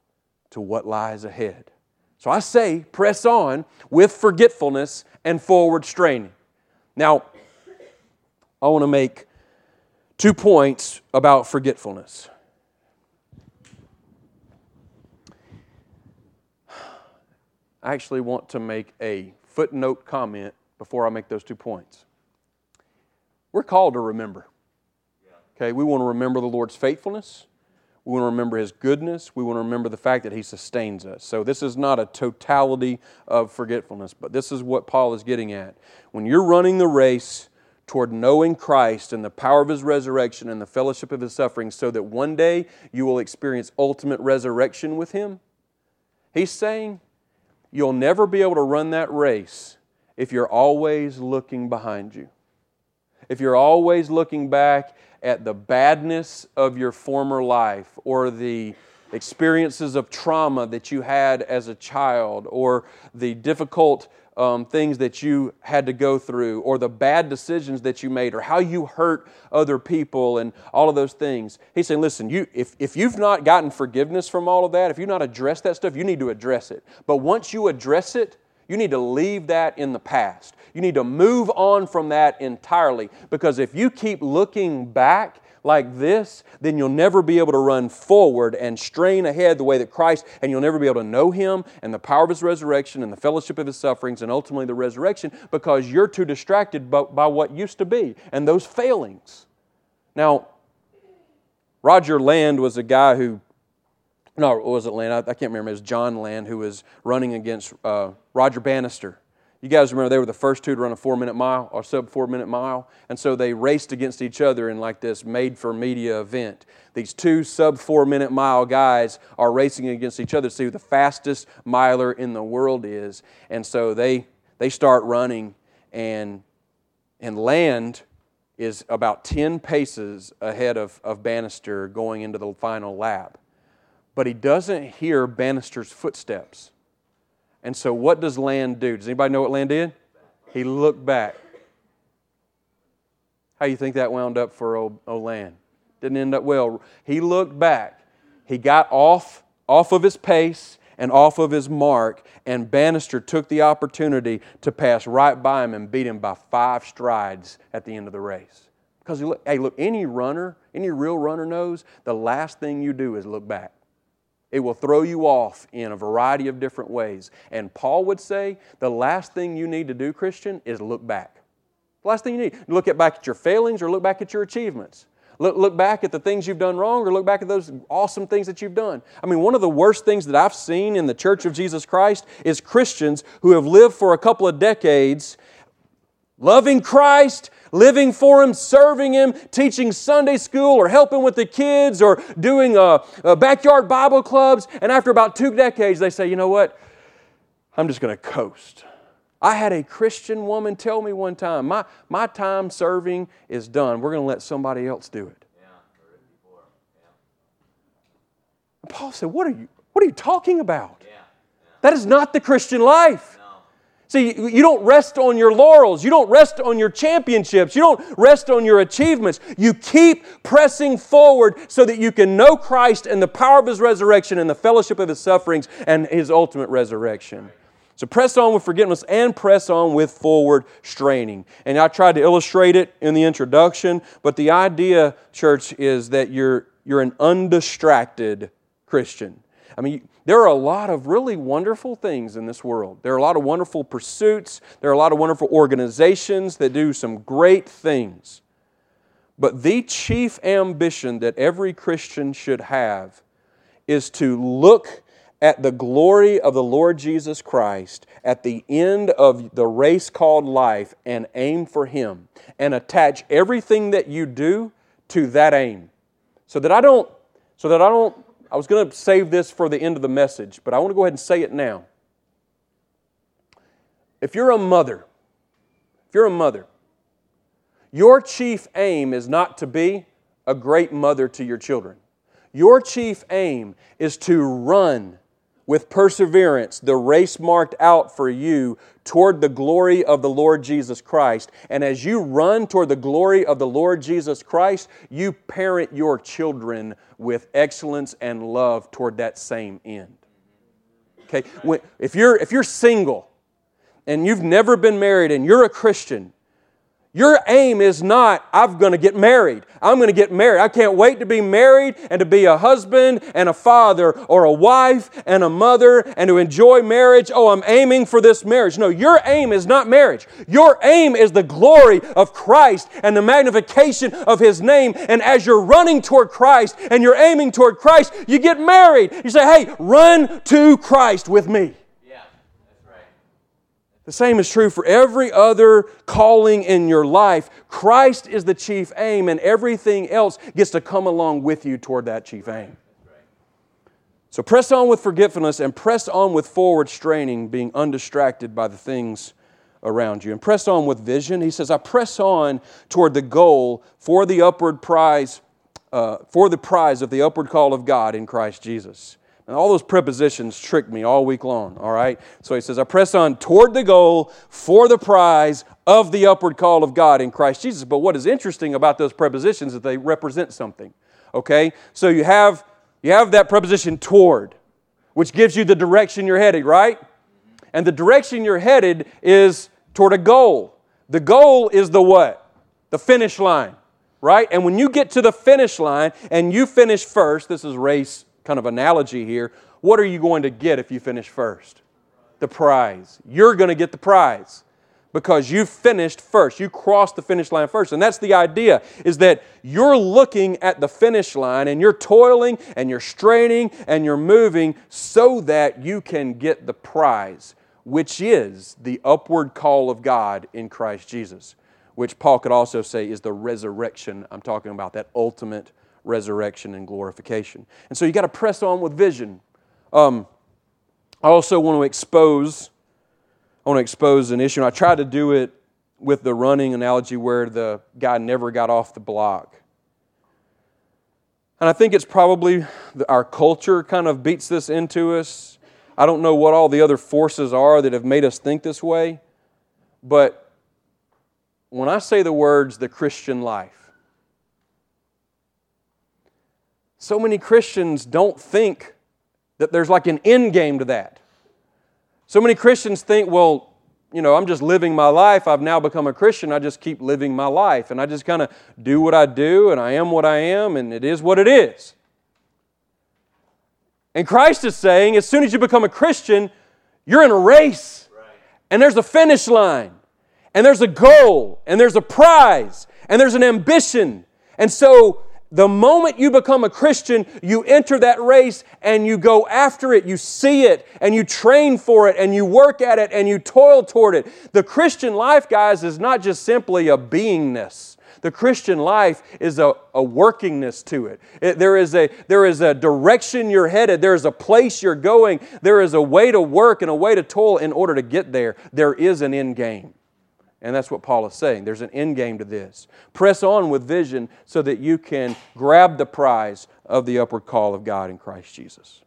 to what lies ahead. So I say, press on with forgetfulness and forward straining. Now, I want to make two points about forgetfulness. I actually want to make a footnote comment before I make those two points. We're called to remember. Okay, we want to remember the Lord's faithfulness. We want to remember His goodness. We want to remember the fact that He sustains us. So, this is not a totality of forgetfulness, but this is what Paul is getting at. When you're running the race, toward knowing Christ and the power of his resurrection and the fellowship of his suffering so that one day you will experience ultimate resurrection with him? He's saying you'll never be able to run that race if you're always looking behind you. If you're always looking back at the badness of your former life or the experiences of trauma that you had as a child or the difficult um, things that you had to go through, or the bad decisions that you made, or how you hurt other people, and all of those things. He's saying, listen, you, if, if you've not gotten forgiveness from all of that, if you've not addressed that stuff, you need to address it. But once you address it, you need to leave that in the past. You need to move on from that entirely. Because if you keep looking back, like this, then you'll never be able to run forward and strain ahead the way that Christ, and you'll never be able to know Him and the power of His resurrection and the fellowship of His sufferings and ultimately the resurrection because you're too distracted by, by what used to be and those failings. Now, Roger Land was a guy who, no, it wasn't Land, I, I can't remember, it was John Land who was running against uh, Roger Bannister you guys remember they were the first two to run a four minute mile or sub four minute mile. And so they raced against each other in like this made for media event. These two sub four minute mile guys are racing against each other to see who the fastest miler in the world is. And so they, they start running, and, and Land is about 10 paces ahead of, of Bannister going into the final lap. But he doesn't hear Bannister's footsteps. And so, what does Land do? Does anybody know what Land did? He looked back. How you think that wound up for old, old Land? Didn't end up well. He looked back. He got off, off of his pace and off of his mark, and Bannister took the opportunity to pass right by him and beat him by five strides at the end of the race. Because, hey, look, any runner, any real runner knows the last thing you do is look back. It will throw you off in a variety of different ways. And Paul would say the last thing you need to do, Christian, is look back. The last thing you need. Look at back at your failings or look back at your achievements. Look, look back at the things you've done wrong or look back at those awesome things that you've done. I mean, one of the worst things that I've seen in the Church of Jesus Christ is Christians who have lived for a couple of decades loving Christ, living for Him, serving Him, teaching Sunday school or helping with the kids or doing a, uh, uh, backyard Bible clubs. And after about two decades, they say, you know what? I'm just going to coast. I had a Christian woman tell me one time, my, my time serving is done. We're going to let somebody else do it. Yeah, yeah. Paul said, what are, you, what are you talking about? Yeah, that is not the Christian life. See, you don't rest on your laurels. You don't rest on your championships. You don't rest on your achievements. You keep pressing forward so that you can know Christ and the power of His resurrection and the fellowship of His sufferings and His ultimate resurrection. So press on with forgiveness and press on with forward straining. And I tried to illustrate it in the introduction, but the idea, church, is that you're, you're an undistracted Christian. I mean, there are a lot of really wonderful things in this world. There are a lot of wonderful pursuits. There are a lot of wonderful organizations that do some great things. But the chief ambition that every Christian should have is to look at the glory of the Lord Jesus Christ at the end of the race called life and aim for Him and attach everything that you do to that aim. So that I don't, so that I don't I was going to save this for the end of the message, but I want to go ahead and say it now. If you're a mother, if you're a mother, your chief aim is not to be a great mother to your children. Your chief aim is to run with perseverance the race marked out for you toward the glory of the Lord Jesus Christ. And as you run toward the glory of the Lord Jesus Christ, you parent your children with excellence and love toward that same end. Okay? When, if, you're, if you're single and you've never been married and you're a Christian, your aim is not, I'm going to get married. I'm going to get married. I can't wait to be married and to be a husband and a father or a wife and a mother and to enjoy marriage. Oh, I'm aiming for this marriage. No, your aim is not marriage. Your aim is the glory of Christ and the magnification of His name. And as you're running toward Christ and you're aiming toward Christ, you get married. You say, hey, run to Christ with me. The same is true for every other calling in your life. Christ is the chief aim, and everything else gets to come along with you toward that chief aim. So press on with forgetfulness and press on with forward straining, being undistracted by the things around you. And press on with vision. He says, I press on toward the goal for the upward prize, uh, for the prize of the upward call of God in Christ Jesus. And all those prepositions trick me all week long, all right? So he says, I press on toward the goal for the prize of the upward call of God in Christ Jesus. But what is interesting about those prepositions is they represent something, okay? So you have, you have that preposition toward, which gives you the direction you're headed, right? And the direction you're headed is toward a goal. The goal is the what? The finish line, right? And when you get to the finish line and you finish first, this is race kind of analogy here, what are you going to get if you finish first? The prize. You're going to get the prize because you finished first. You crossed the finish line first. And that's the idea is that you're looking at the finish line and you're toiling and you're straining and you're moving so that you can get the prize, which is the upward call of God in Christ Jesus, which Paul could also say is the resurrection. I'm talking about that ultimate resurrection and glorification. And so you got to press on with vision. Um, I also want to expose, I want to expose an issue. And I tried to do it with the running analogy where the guy never got off the block. And I think it's probably our culture kind of beats this into us. I don't know what all the other forces are that have made us think this way, but when I say the words the Christian life, So many Christians don't think that there's like an end game to that. So many Christians think, well, you know, I'm just living my life. I've now become a Christian. I just keep living my life. And I just kind of do what I do, and I am what I am, and it is what it is. And Christ is saying, as soon as you become a Christian, you're in a race. Right. And there's a finish line. And there's a goal. And there's a prize. And there's an ambition. And so the moment you become a Christian, you enter that race and you go after it. You see it and you train for it and you work at it and you toil toward it. The Christian life, guys, is not just simply a beingness. The Christian life is a, a workingness to it. it. there, is a, there is a direction you're headed. There is a place you're going. There is a way to work and a way to toil in order to get there. There is an end game. And that's what Paul is saying. There's an end game to this. Press on with vision so that you can grab the prize of the upward call of God in Christ Jesus.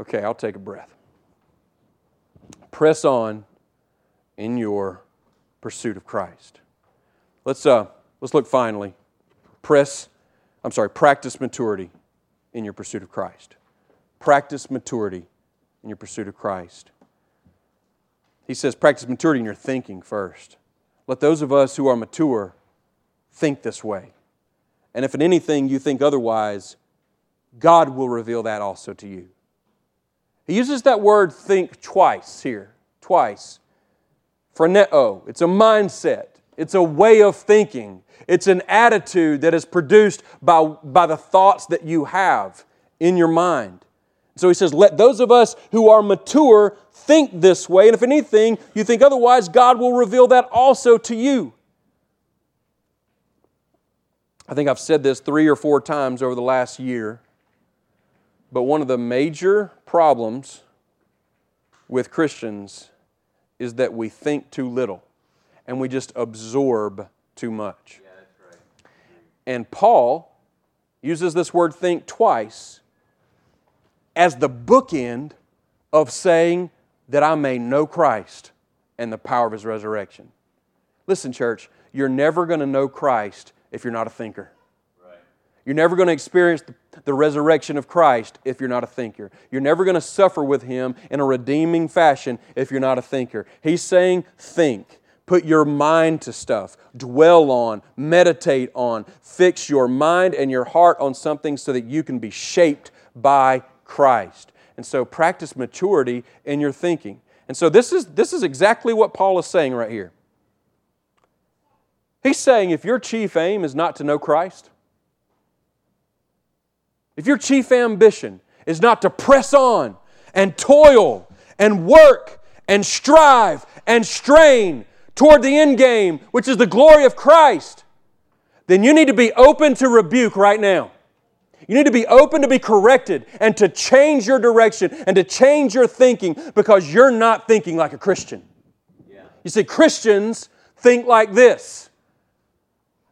Okay, I'll take a breath. Press on in your pursuit of Christ. Let's, uh, let's look finally. Press, I'm sorry, practice maturity in your pursuit of Christ. Practice maturity in your pursuit of Christ. He says, practice maturity in your thinking first. Let those of us who are mature think this way. And if in anything you think otherwise, God will reveal that also to you. He uses that word think twice here, twice. Phroneo, it's a mindset, it's a way of thinking, it's an attitude that is produced by, by the thoughts that you have in your mind. So he says, Let those of us who are mature think this way, and if anything you think otherwise, God will reveal that also to you. I think I've said this three or four times over the last year, but one of the major problems with Christians is that we think too little and we just absorb too much. Yeah, right. And Paul uses this word think twice as the bookend of saying that I may know Christ and the power of his resurrection. Listen, church, you're never going to know Christ if you're not a thinker. You're never going to experience the resurrection of Christ if you're not a thinker. You're never going to suffer with Him in a redeeming fashion if you're not a thinker. He's saying, think. Put your mind to stuff. Dwell on, meditate on, fix your mind and your heart on something so that you can be shaped by Christ. And so practice maturity in your thinking. And so this is, this is exactly what Paul is saying right here. He's saying if your chief aim is not to know Christ, if your chief ambition is not to press on and toil and work and strive and strain toward the end game, which is the glory of Christ, then you need to be open to rebuke right now. You need to be open to be corrected and to change your direction and to change your thinking because you're not thinking like a Christian. Yeah. You see, Christians think like this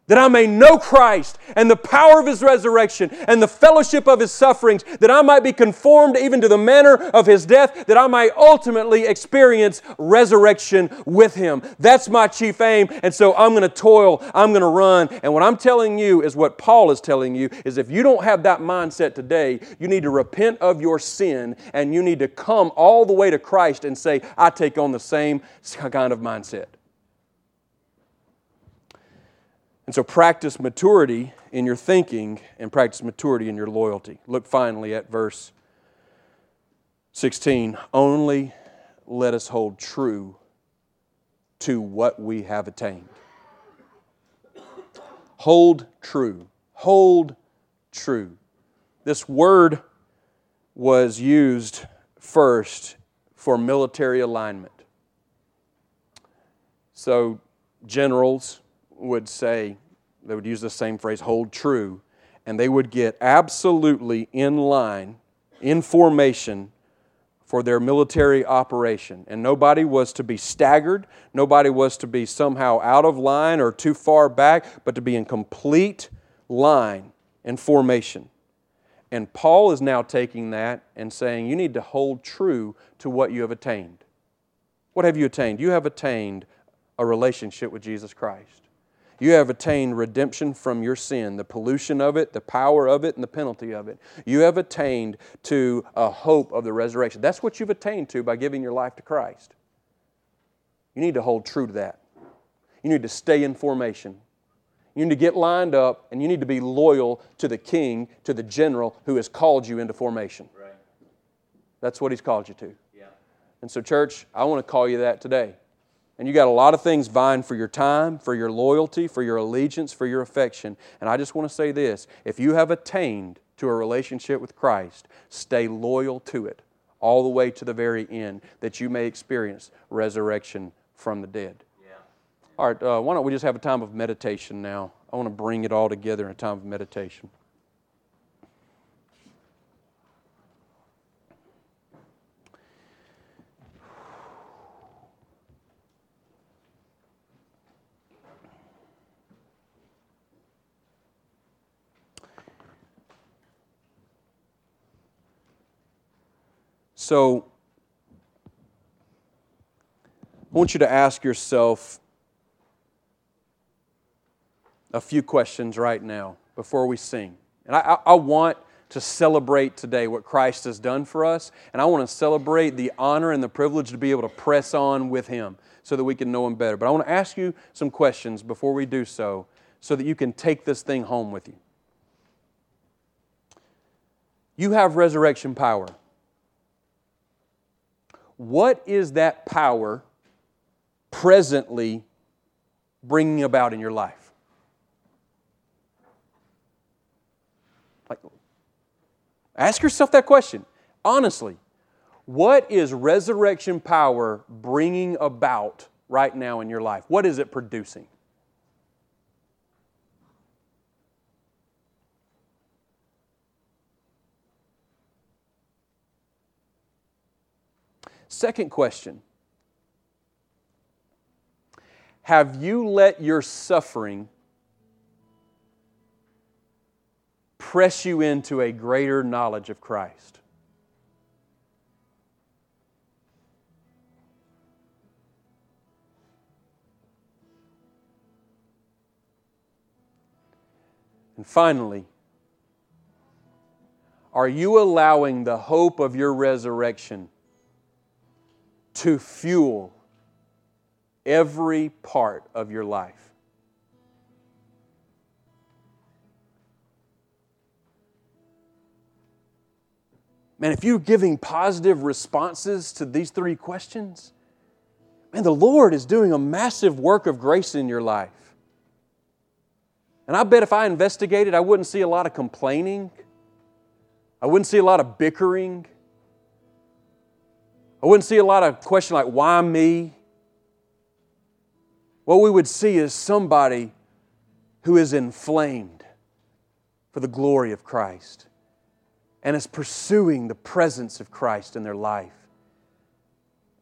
that I may know Christ and the power of his resurrection and the fellowship of his sufferings, that I might be conformed even to the manner of his death, that I might ultimately experience resurrection with him. That's my chief aim. And so I'm going to toil, I'm going to run. And what I'm telling you is what Paul is telling you is if you don't have that mindset today, you need to repent of your sin and you need to come all the way to Christ and say, I take on the same kind of mindset. And so practice maturity in your thinking and practice maturity in your loyalty. Look finally at verse 16. Only let us hold true to what we have attained. Hold true. Hold true. This word was used first for military alignment. So, generals, would say, they would use the same phrase, hold true, and they would get absolutely in line, in formation for their military operation. And nobody was to be staggered, nobody was to be somehow out of line or too far back, but to be in complete line and formation. And Paul is now taking that and saying, You need to hold true to what you have attained. What have you attained? You have attained a relationship with Jesus Christ. You have attained redemption from your sin, the pollution of it, the power of it, and the penalty of it. You have attained to a hope of the resurrection. That's what you've attained to by giving your life to Christ. You need to hold true to that. You need to stay in formation. You need to get lined up, and you need to be loyal to the king, to the general who has called you into formation. Right. That's what he's called you to. Yeah. And so, church, I want to call you that today. And you got a lot of things vying for your time, for your loyalty, for your allegiance, for your affection. And I just want to say this if you have attained to a relationship with Christ, stay loyal to it all the way to the very end that you may experience resurrection from the dead. Yeah. All right, uh, why don't we just have a time of meditation now? I want to bring it all together in a time of meditation. So, I want you to ask yourself a few questions right now before we sing. And I, I, want to celebrate today what Christ has done for us, and I want to celebrate the honor and the privilege to be able to press on with Him so that we can know Him better. But I want to ask you some questions before we do so so that you can take this thing home with you. You have resurrection power. What is that power presently bringing about in your life? Like, ask yourself that question honestly. What is resurrection power bringing about right now in your life? What is it producing? Second question Have you let your suffering press you into a greater knowledge of Christ? And finally, are you allowing the hope of your resurrection to fuel every part of your life. Man, if you're giving positive responses to these three questions, man, the Lord is doing a massive work of grace in your life. And I bet if I investigated, I wouldn't see a lot of complaining. I wouldn't see a lot of bickering. I wouldn't see a lot of question like, why me? What we would see is somebody who is inflamed for the glory of Christ and is pursuing the presence of Christ in their life.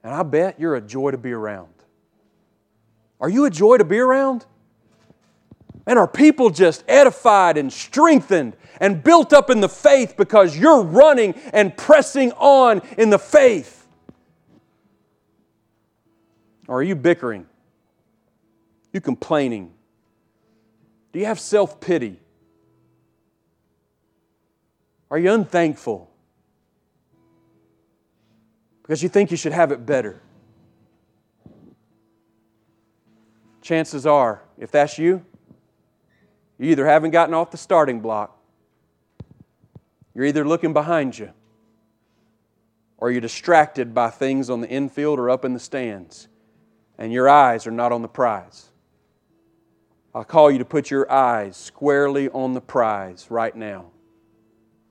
And I bet you're a joy to be around. Are you a joy to be around? And are people just edified and strengthened and built up in the faith because you're running and pressing on in the faith? Or are you bickering? You complaining? Do you have self pity? Are you unthankful? Because you think you should have it better. Chances are, if that's you, you either haven't gotten off the starting block, you're either looking behind you, or you're distracted by things on the infield or up in the stands, and your eyes are not on the prize. I call you to put your eyes squarely on the prize right now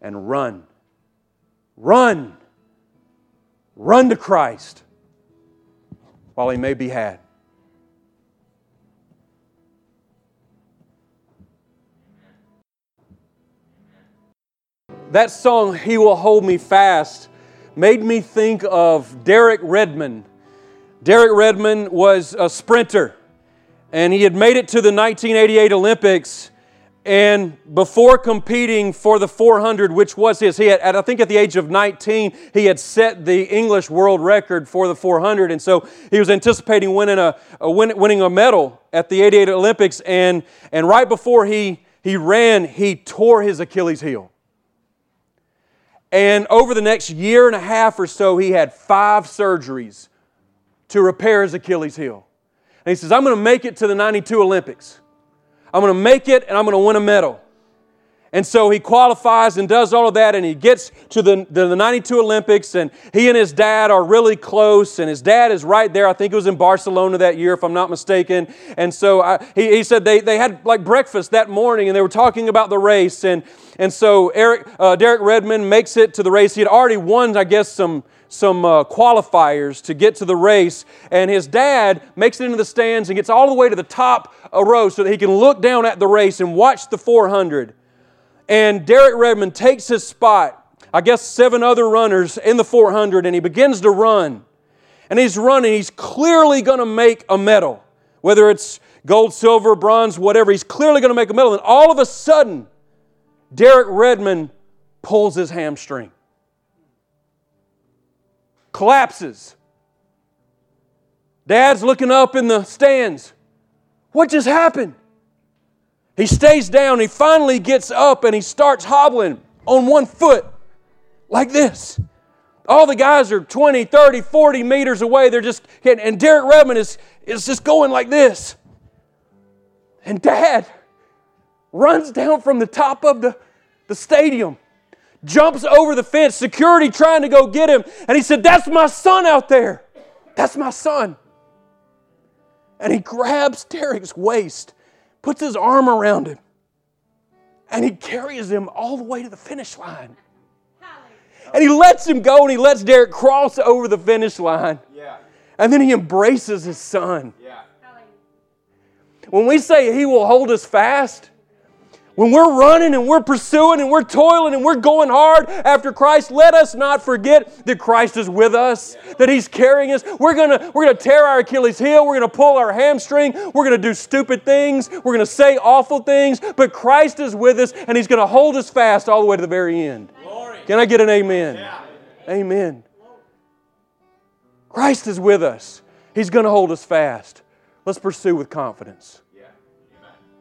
and run. Run. Run to Christ while he may be had. That song, He Will Hold Me Fast, made me think of Derek Redmond. Derek Redmond was a sprinter, and he had made it to the 1988 Olympics and before competing for the 400, which was his, he had, I think at the age of 19, he had set the English world record for the 400. And so he was anticipating winning a, a win, winning a medal at the 88 Olympics. And, and right before he, he ran, he tore his Achilles heel. And over the next year and a half or so, he had five surgeries to repair his Achilles heel. And he says, I'm going to make it to the 92 Olympics. I'm going to make it and I'm going to win a medal. And so he qualifies and does all of that, and he gets to the, the, the, 92 Olympics, and he and his dad are really close, and his dad is right there. I think it was in Barcelona that year, if I'm not mistaken. And so I, he, he said they, they had like breakfast that morning, and they were talking about the race. And, and so Eric, uh, Derek Redmond makes it to the race. He had already won, I guess, some, some uh, qualifiers to get to the race. And his dad makes it into the stands and gets all the way to the top a row so that he can look down at the race and watch the 400. And Derek Redmond takes his spot, I guess seven other runners in the 400, and he begins to run. And he's running, he's clearly going to make a medal, whether it's gold, silver, bronze, whatever. He's clearly going to make a medal. And all of a sudden, Derek Redmond pulls his hamstring, collapses. Dad's looking up in the stands. What just happened? He stays down. He finally gets up and he starts hobbling on one foot like this. All the guys are 20, 30, 40 meters away. They're just and Derek Redmond is, is just going like this. And dad runs down from the top of the, the stadium, jumps over the fence, security trying to go get him. And he said, That's my son out there. That's my son. And he grabs Derek's waist, puts his arm around him, and he carries him all the way to the finish line. And he lets him go and he lets Derek cross over the finish line. Yeah. And then he embraces his son. Yeah. When we say he will hold us fast, when we're running and we're pursuing and we're toiling and we're going hard after Christ, let us not forget that Christ is with us, that He's carrying us. We're gonna, we're gonna tear our Achilles heel, we're gonna pull our hamstring, we're gonna do stupid things, we're gonna say awful things, but Christ is with us and He's gonna hold us fast all the way to the very end. Glory. Can I get an amen? Yeah. Amen. Christ is with us. He's gonna hold us fast. Let's pursue with confidence.